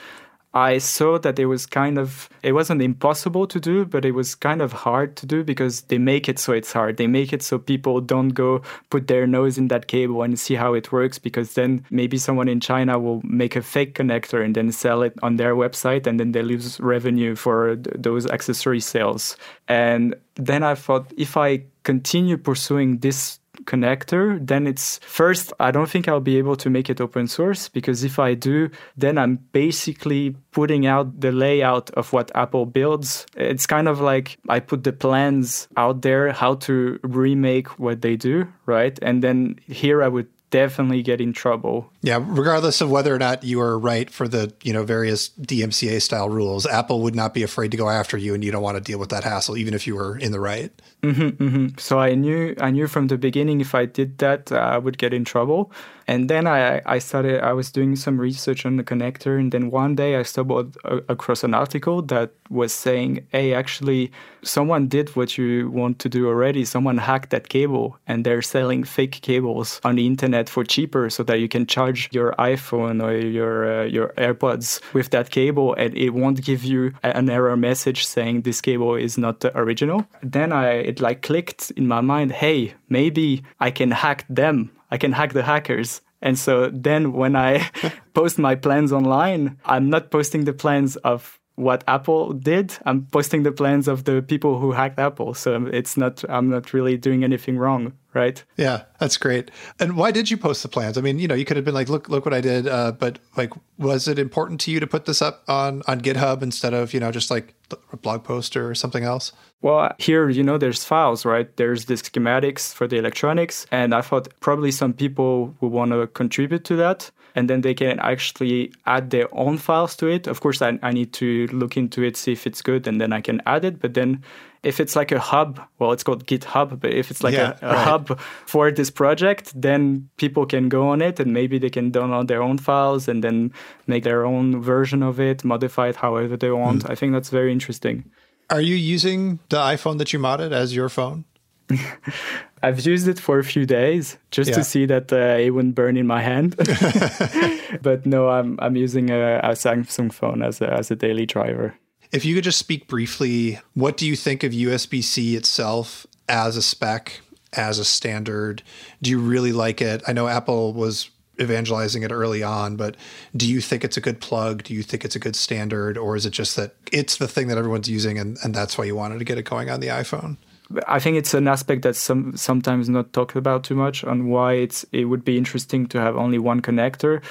I saw that it was kind of it wasn't impossible to do, but it was kind of hard to do because they make it so it's hard. They make it so people don't go put their nose in that cable and see how it works because then maybe someone in China will make a fake connector and then sell it on their website and then they lose revenue for th- those accessory sales. And then I thought if I continue pursuing this connector, then it's first, I don't think I'll be able to make it open source because if I do, then I'm basically putting out the layout of what Apple builds. It's kind of like I put the plans out there how to remake what they do, right? And then here I would definitely get in trouble. Yeah, regardless of whether or not you are right for the, you know, various DMCA style rules, Apple would not be afraid to go after you and you don't want to deal with that hassle even if you were in the right. Mm-hmm, mm-hmm. So I knew I knew from the beginning if I did that uh, I would get in trouble. And then I, I started, I was doing some research on the connector. And then one day I stumbled across an article that was saying, hey, actually, someone did what you want to do already. Someone hacked that cable and they're selling fake cables on the internet for cheaper so that you can charge your iPhone or your, uh, your AirPods with that cable and it won't give you an error message saying this cable is not original. Then I, it like clicked in my mind, hey, maybe I can hack them I can hack the hackers. And so then when I post my plans online, I'm not posting the plans of what Apple did. I'm posting the plans of the people who hacked Apple. So it's not I'm not really doing anything wrong, right? Yeah, that's great. And why did you post the plans? I mean, you know, you could have been like, look, look what I did. Uh, but like, was it important to you to put this up on on GitHub instead of you know just like a blog post or something else? Well, here, you know, there's files, right? There's the schematics for the electronics. And I thought probably some people will want to contribute to that. And then they can actually add their own files to it. Of course, I, I need to look into it, see if it's good, and then I can add it. But then if it's like a hub, well, it's called GitHub, but if it's like yeah, a, a right. hub for this project, then people can go on it and maybe they can download their own files and then make their own version of it, modify it however they want. Mm. I think that's very interesting. Are you using the iPhone that you modded as your phone? I've used it for a few days just yeah. to see that uh, it wouldn't burn in my hand. but no, I'm I'm using a, a Samsung phone as a, as a daily driver. If you could just speak briefly, what do you think of USB C itself as a spec, as a standard? Do you really like it? I know Apple was evangelizing it early on, but do you think it's a good plug? Do you think it's a good standard? Or is it just that it's the thing that everyone's using and, and that's why you wanted to get it going on the iPhone? I think it's an aspect that's some sometimes not talked about too much on why it's it would be interesting to have only one connector.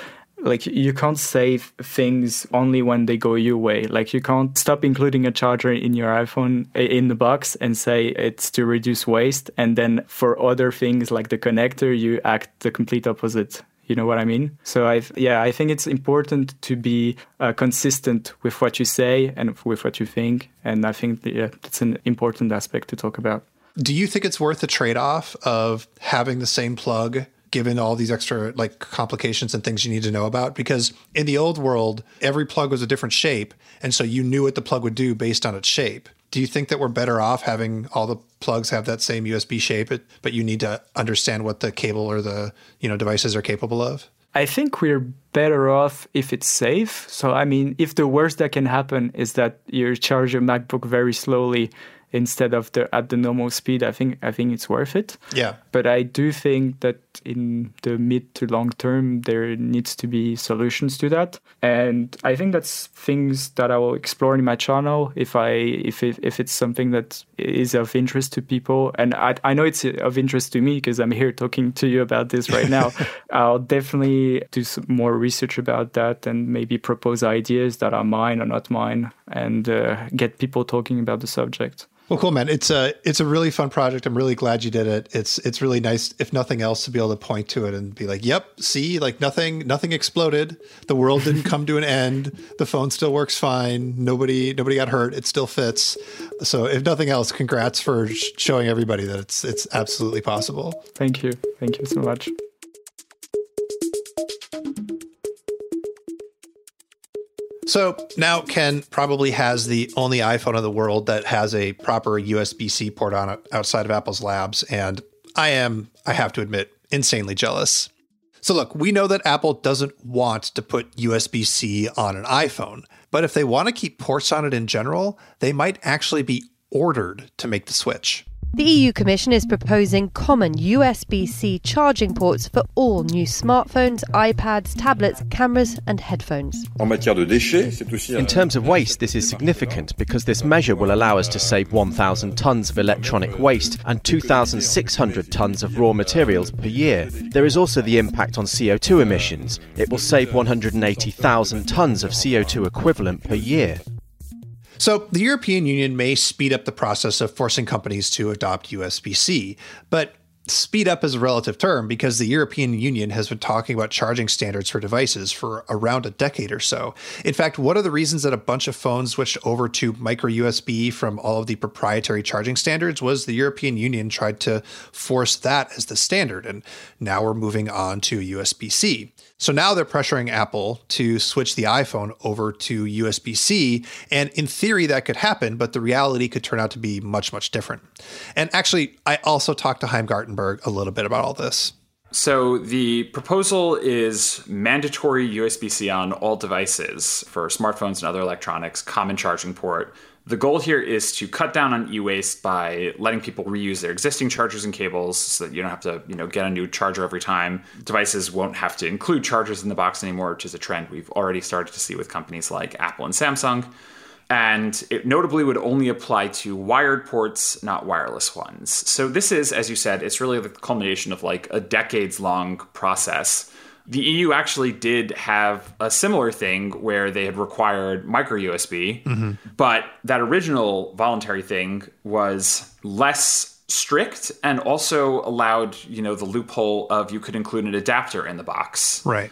Like you can't save things only when they go your way. Like you can't stop including a charger in your iPhone in the box and say it's to reduce waste, and then for other things like the connector, you act the complete opposite. You know what I mean? So I, yeah, I think it's important to be uh, consistent with what you say and with what you think, and I think that, yeah, that's an important aspect to talk about. Do you think it's worth the trade-off of having the same plug? Given all these extra like complications and things you need to know about because in the old world every plug was a different shape and so you knew what the plug would do based on its shape do you think that we're better off having all the plugs have that same USB shape, but you need to understand what the cable or the you know devices are capable of? I think we're better off if it's safe. So I mean, if the worst that can happen is that you charge your MacBook very slowly instead of the at the normal speed, I think I think it's worth it. Yeah. But I do think that in the mid to long term there needs to be solutions to that. And I think that's things that I will explore in my channel if I if it, if it's something that is of interest to people. And I I know it's of interest to me because I'm here talking to you about this right now. I'll definitely do some more research about that and maybe propose ideas that are mine or not mine and uh, get people talking about the subject. Well, cool, man. It's a it's a really fun project. I'm really glad you did it. It's it's really nice, if nothing else, to be able to point to it and be like, "Yep, see, like nothing nothing exploded. The world didn't come to an end. The phone still works fine. Nobody nobody got hurt. It still fits." So, if nothing else, congrats for showing everybody that it's it's absolutely possible. Thank you. Thank you so much. So now Ken probably has the only iPhone in the world that has a proper USB C port on it outside of Apple's labs. And I am, I have to admit, insanely jealous. So, look, we know that Apple doesn't want to put USB C on an iPhone, but if they want to keep ports on it in general, they might actually be ordered to make the switch. The EU Commission is proposing common USB C charging ports for all new smartphones, iPads, tablets, cameras, and headphones. In terms of waste, this is significant because this measure will allow us to save 1,000 tonnes of electronic waste and 2,600 tonnes of raw materials per year. There is also the impact on CO2 emissions. It will save 180,000 tonnes of CO2 equivalent per year. So, the European Union may speed up the process of forcing companies to adopt USB C, but speed up is a relative term because the European Union has been talking about charging standards for devices for around a decade or so. In fact, one of the reasons that a bunch of phones switched over to micro USB from all of the proprietary charging standards was the European Union tried to force that as the standard. And now we're moving on to USB C. So now they're pressuring Apple to switch the iPhone over to USB C. And in theory, that could happen, but the reality could turn out to be much, much different. And actually, I also talked to Chaim Gartenberg a little bit about all this. So the proposal is mandatory USB C on all devices for smartphones and other electronics, common charging port. The goal here is to cut down on e-waste by letting people reuse their existing chargers and cables so that you don't have to, you know, get a new charger every time. Devices won't have to include chargers in the box anymore, which is a trend we've already started to see with companies like Apple and Samsung. And it notably would only apply to wired ports, not wireless ones. So this is, as you said, it's really the culmination of like a decades long process the EU actually did have a similar thing where they had required micro USB, mm-hmm. but that original voluntary thing was less strict and also allowed, you know, the loophole of you could include an adapter in the box. Right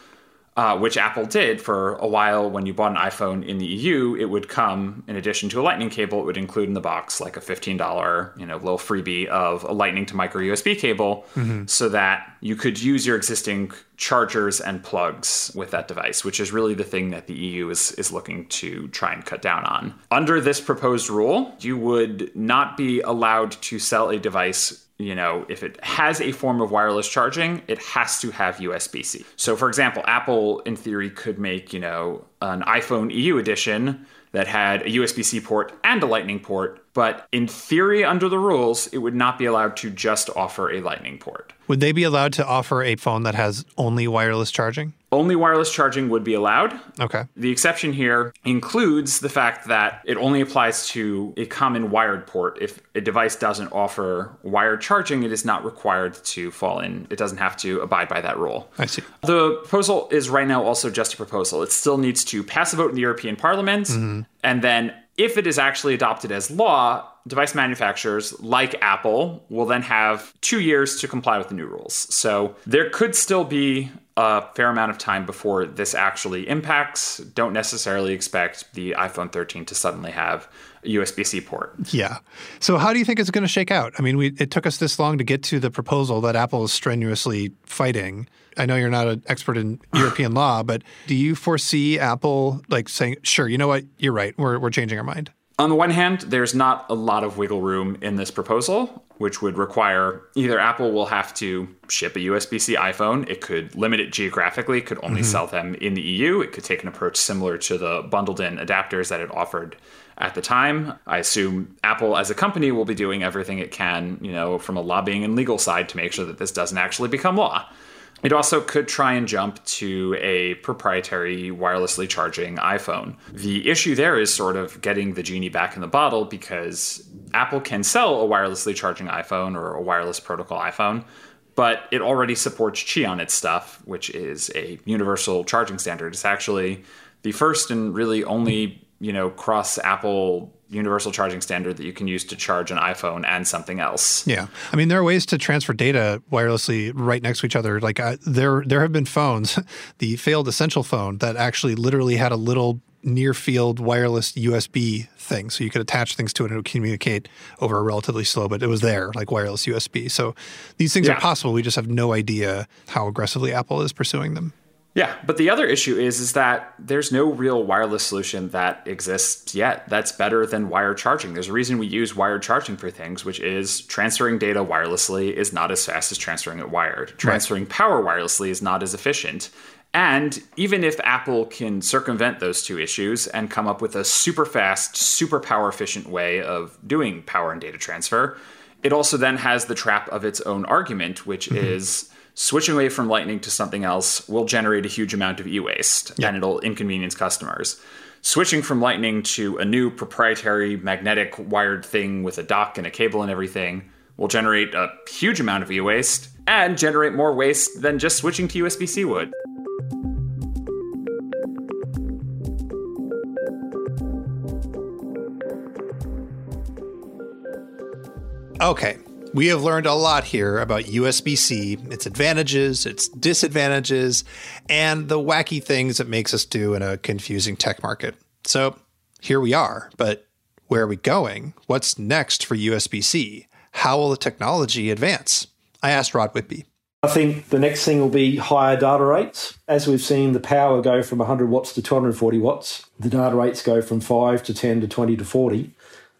uh, which Apple did for a while when you bought an iPhone in the EU. It would come in addition to a Lightning cable. It would include in the box like a fifteen dollar, you know, little freebie of a Lightning to micro USB cable, mm-hmm. so that you could use your existing chargers and plugs with that device, which is really the thing that the EU is is looking to try and cut down on. Under this proposed rule, you would not be allowed to sell a device you know, if it has a form of wireless charging, it has to have USB C. So, for example, Apple, in theory, could make, you know, an iPhone EU edition that had a USB C port and a Lightning port, But in theory, under the rules, it would not be allowed to just offer a Lightning port. Would they be allowed to offer a phone that has only wireless charging? Only wireless charging would be allowed. Okay. The exception here includes the fact that it only applies to a common wired port. If a device doesn't offer wired charging, it is not required to fall in. It doesn't have to abide by that rule. I see. The proposal is right now also just a proposal. It still needs to pass a vote in the European Parliament, mm-hmm. and then if it is actually adopted as law, device manufacturers like Apple will then have two years to comply with the new rules. So there could still be a fair amount of time before this actually impacts. Don't necessarily expect the iPhone 13 to suddenly have a USB C port. Yeah. So, how do you think it's going to shake out? I mean, we, it took us this long to get to the proposal that Apple is strenuously fighting. I know you're not an expert in European law, but do you foresee Apple like saying, sure, you know what, you're right, we're, we're changing our mind? On the one hand, there's not a lot of wiggle room in this proposal, which would require either Apple will have to ship a USB C iPhone, it could limit it geographically, could only mm-hmm. sell them in the EU, it could take an approach similar to the bundled in adapters that it offered at the time. I assume Apple as a company will be doing everything it can, you know, from a lobbying and legal side to make sure that this doesn't actually become law. It also could try and jump to a proprietary wirelessly charging iPhone. The issue there is sort of getting the genie back in the bottle because Apple can sell a wirelessly charging iPhone or a wireless protocol iPhone, but it already supports Qi on its stuff, which is a universal charging standard. It's actually the first and really only, you know, cross Apple universal charging standard that you can use to charge an iPhone and something else. Yeah, I mean there are ways to transfer data wirelessly right next to each other. Like uh, there, there have been phones, the failed Essential phone that actually literally had a little near field wireless USB thing, so you could attach things to it and it would communicate over a relatively slow, but it was there like wireless USB. So these things yeah. are possible. We just have no idea how aggressively Apple is pursuing them. Yeah, but the other issue is is that there's no real wireless solution that exists yet that's better than wired charging. There's a reason we use wired charging for things, which is transferring data wirelessly is not as fast as transferring it wired. Transferring right. power wirelessly is not as efficient. And even if Apple can circumvent those two issues and come up with a super fast, super power efficient way of doing power and data transfer, it also then has the trap of its own argument, which mm-hmm. is switching away from Lightning to something else will generate a huge amount of e waste yeah. and it'll inconvenience customers. Switching from Lightning to a new proprietary magnetic wired thing with a dock and a cable and everything will generate a huge amount of e waste and generate more waste than just switching to USB C would. Okay, we have learned a lot here about USB C, its advantages, its disadvantages, and the wacky things it makes us do in a confusing tech market. So here we are, but where are we going? What's next for USB C? How will the technology advance? I asked Rod Whitby. I think the next thing will be higher data rates. As we've seen the power go from 100 watts to 240 watts, the data rates go from 5 to 10 to 20 to 40.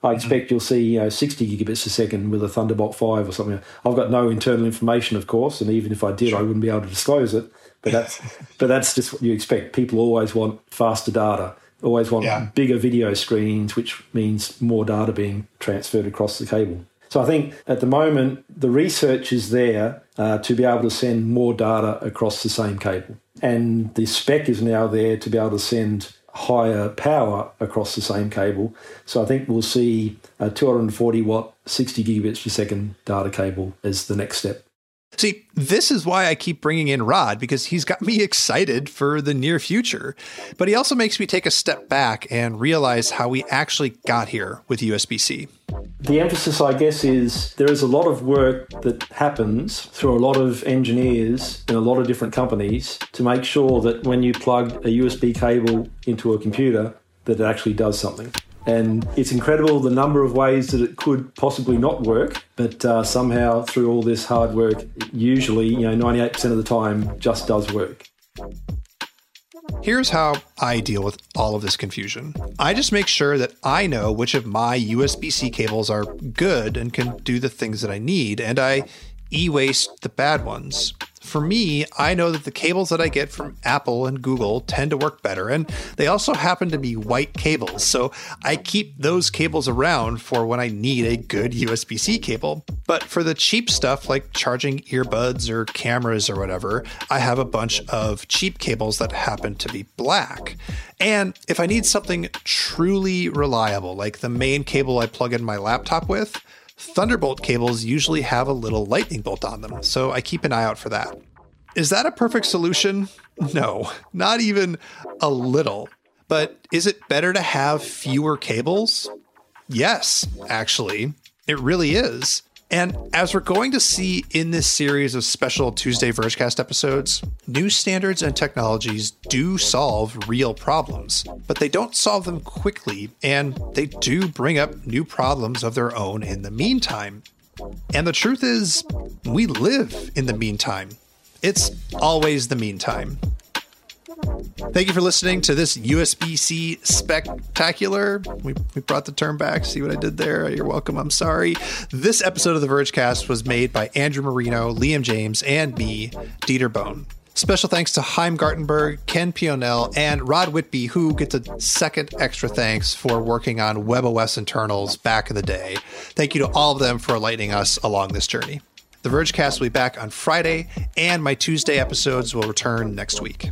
I expect you'll see you know 60 gigabits a second with a Thunderbolt 5 or something. I've got no internal information, of course, and even if I did, I wouldn't be able to disclose it. But that's but that's just what you expect. People always want faster data, always want yeah. bigger video screens, which means more data being transferred across the cable. So I think at the moment the research is there uh, to be able to send more data across the same cable, and the spec is now there to be able to send higher power across the same cable. So I think we'll see a 240 watt, 60 gigabits per second data cable as the next step. See, this is why I keep bringing in Rod because he's got me excited for the near future. But he also makes me take a step back and realize how we actually got here with USB C. The emphasis, I guess, is there is a lot of work that happens through a lot of engineers in a lot of different companies to make sure that when you plug a USB cable into a computer, that it actually does something. And it's incredible the number of ways that it could possibly not work, but uh, somehow through all this hard work, usually, you know, 98% of the time just does work. Here's how I deal with all of this confusion. I just make sure that I know which of my USB C cables are good and can do the things that I need, and I e waste the bad ones. For me, I know that the cables that I get from Apple and Google tend to work better, and they also happen to be white cables, so I keep those cables around for when I need a good USB C cable. But for the cheap stuff like charging earbuds or cameras or whatever, I have a bunch of cheap cables that happen to be black. And if I need something truly reliable, like the main cable I plug in my laptop with, Thunderbolt cables usually have a little lightning bolt on them, so I keep an eye out for that. Is that a perfect solution? No, not even a little. But is it better to have fewer cables? Yes, actually, it really is. And as we're going to see in this series of special Tuesday Vergecast episodes, new standards and technologies do solve real problems, but they don't solve them quickly, and they do bring up new problems of their own in the meantime. And the truth is, we live in the meantime. It's always the meantime. Thank you for listening to this USB C spectacular. We, we brought the term back. See what I did there? You're welcome. I'm sorry. This episode of the Vergecast was made by Andrew Marino, Liam James, and me, Dieter Bohn. Special thanks to Chaim Gartenberg, Ken Pillonel, and Rod Whitby, who gets a second extra thanks for working on WebOS internals back in the day. Thank you to all of them for enlightening us along this journey. The Vergecast will be back on Friday, and my Tuesday episodes will return next week.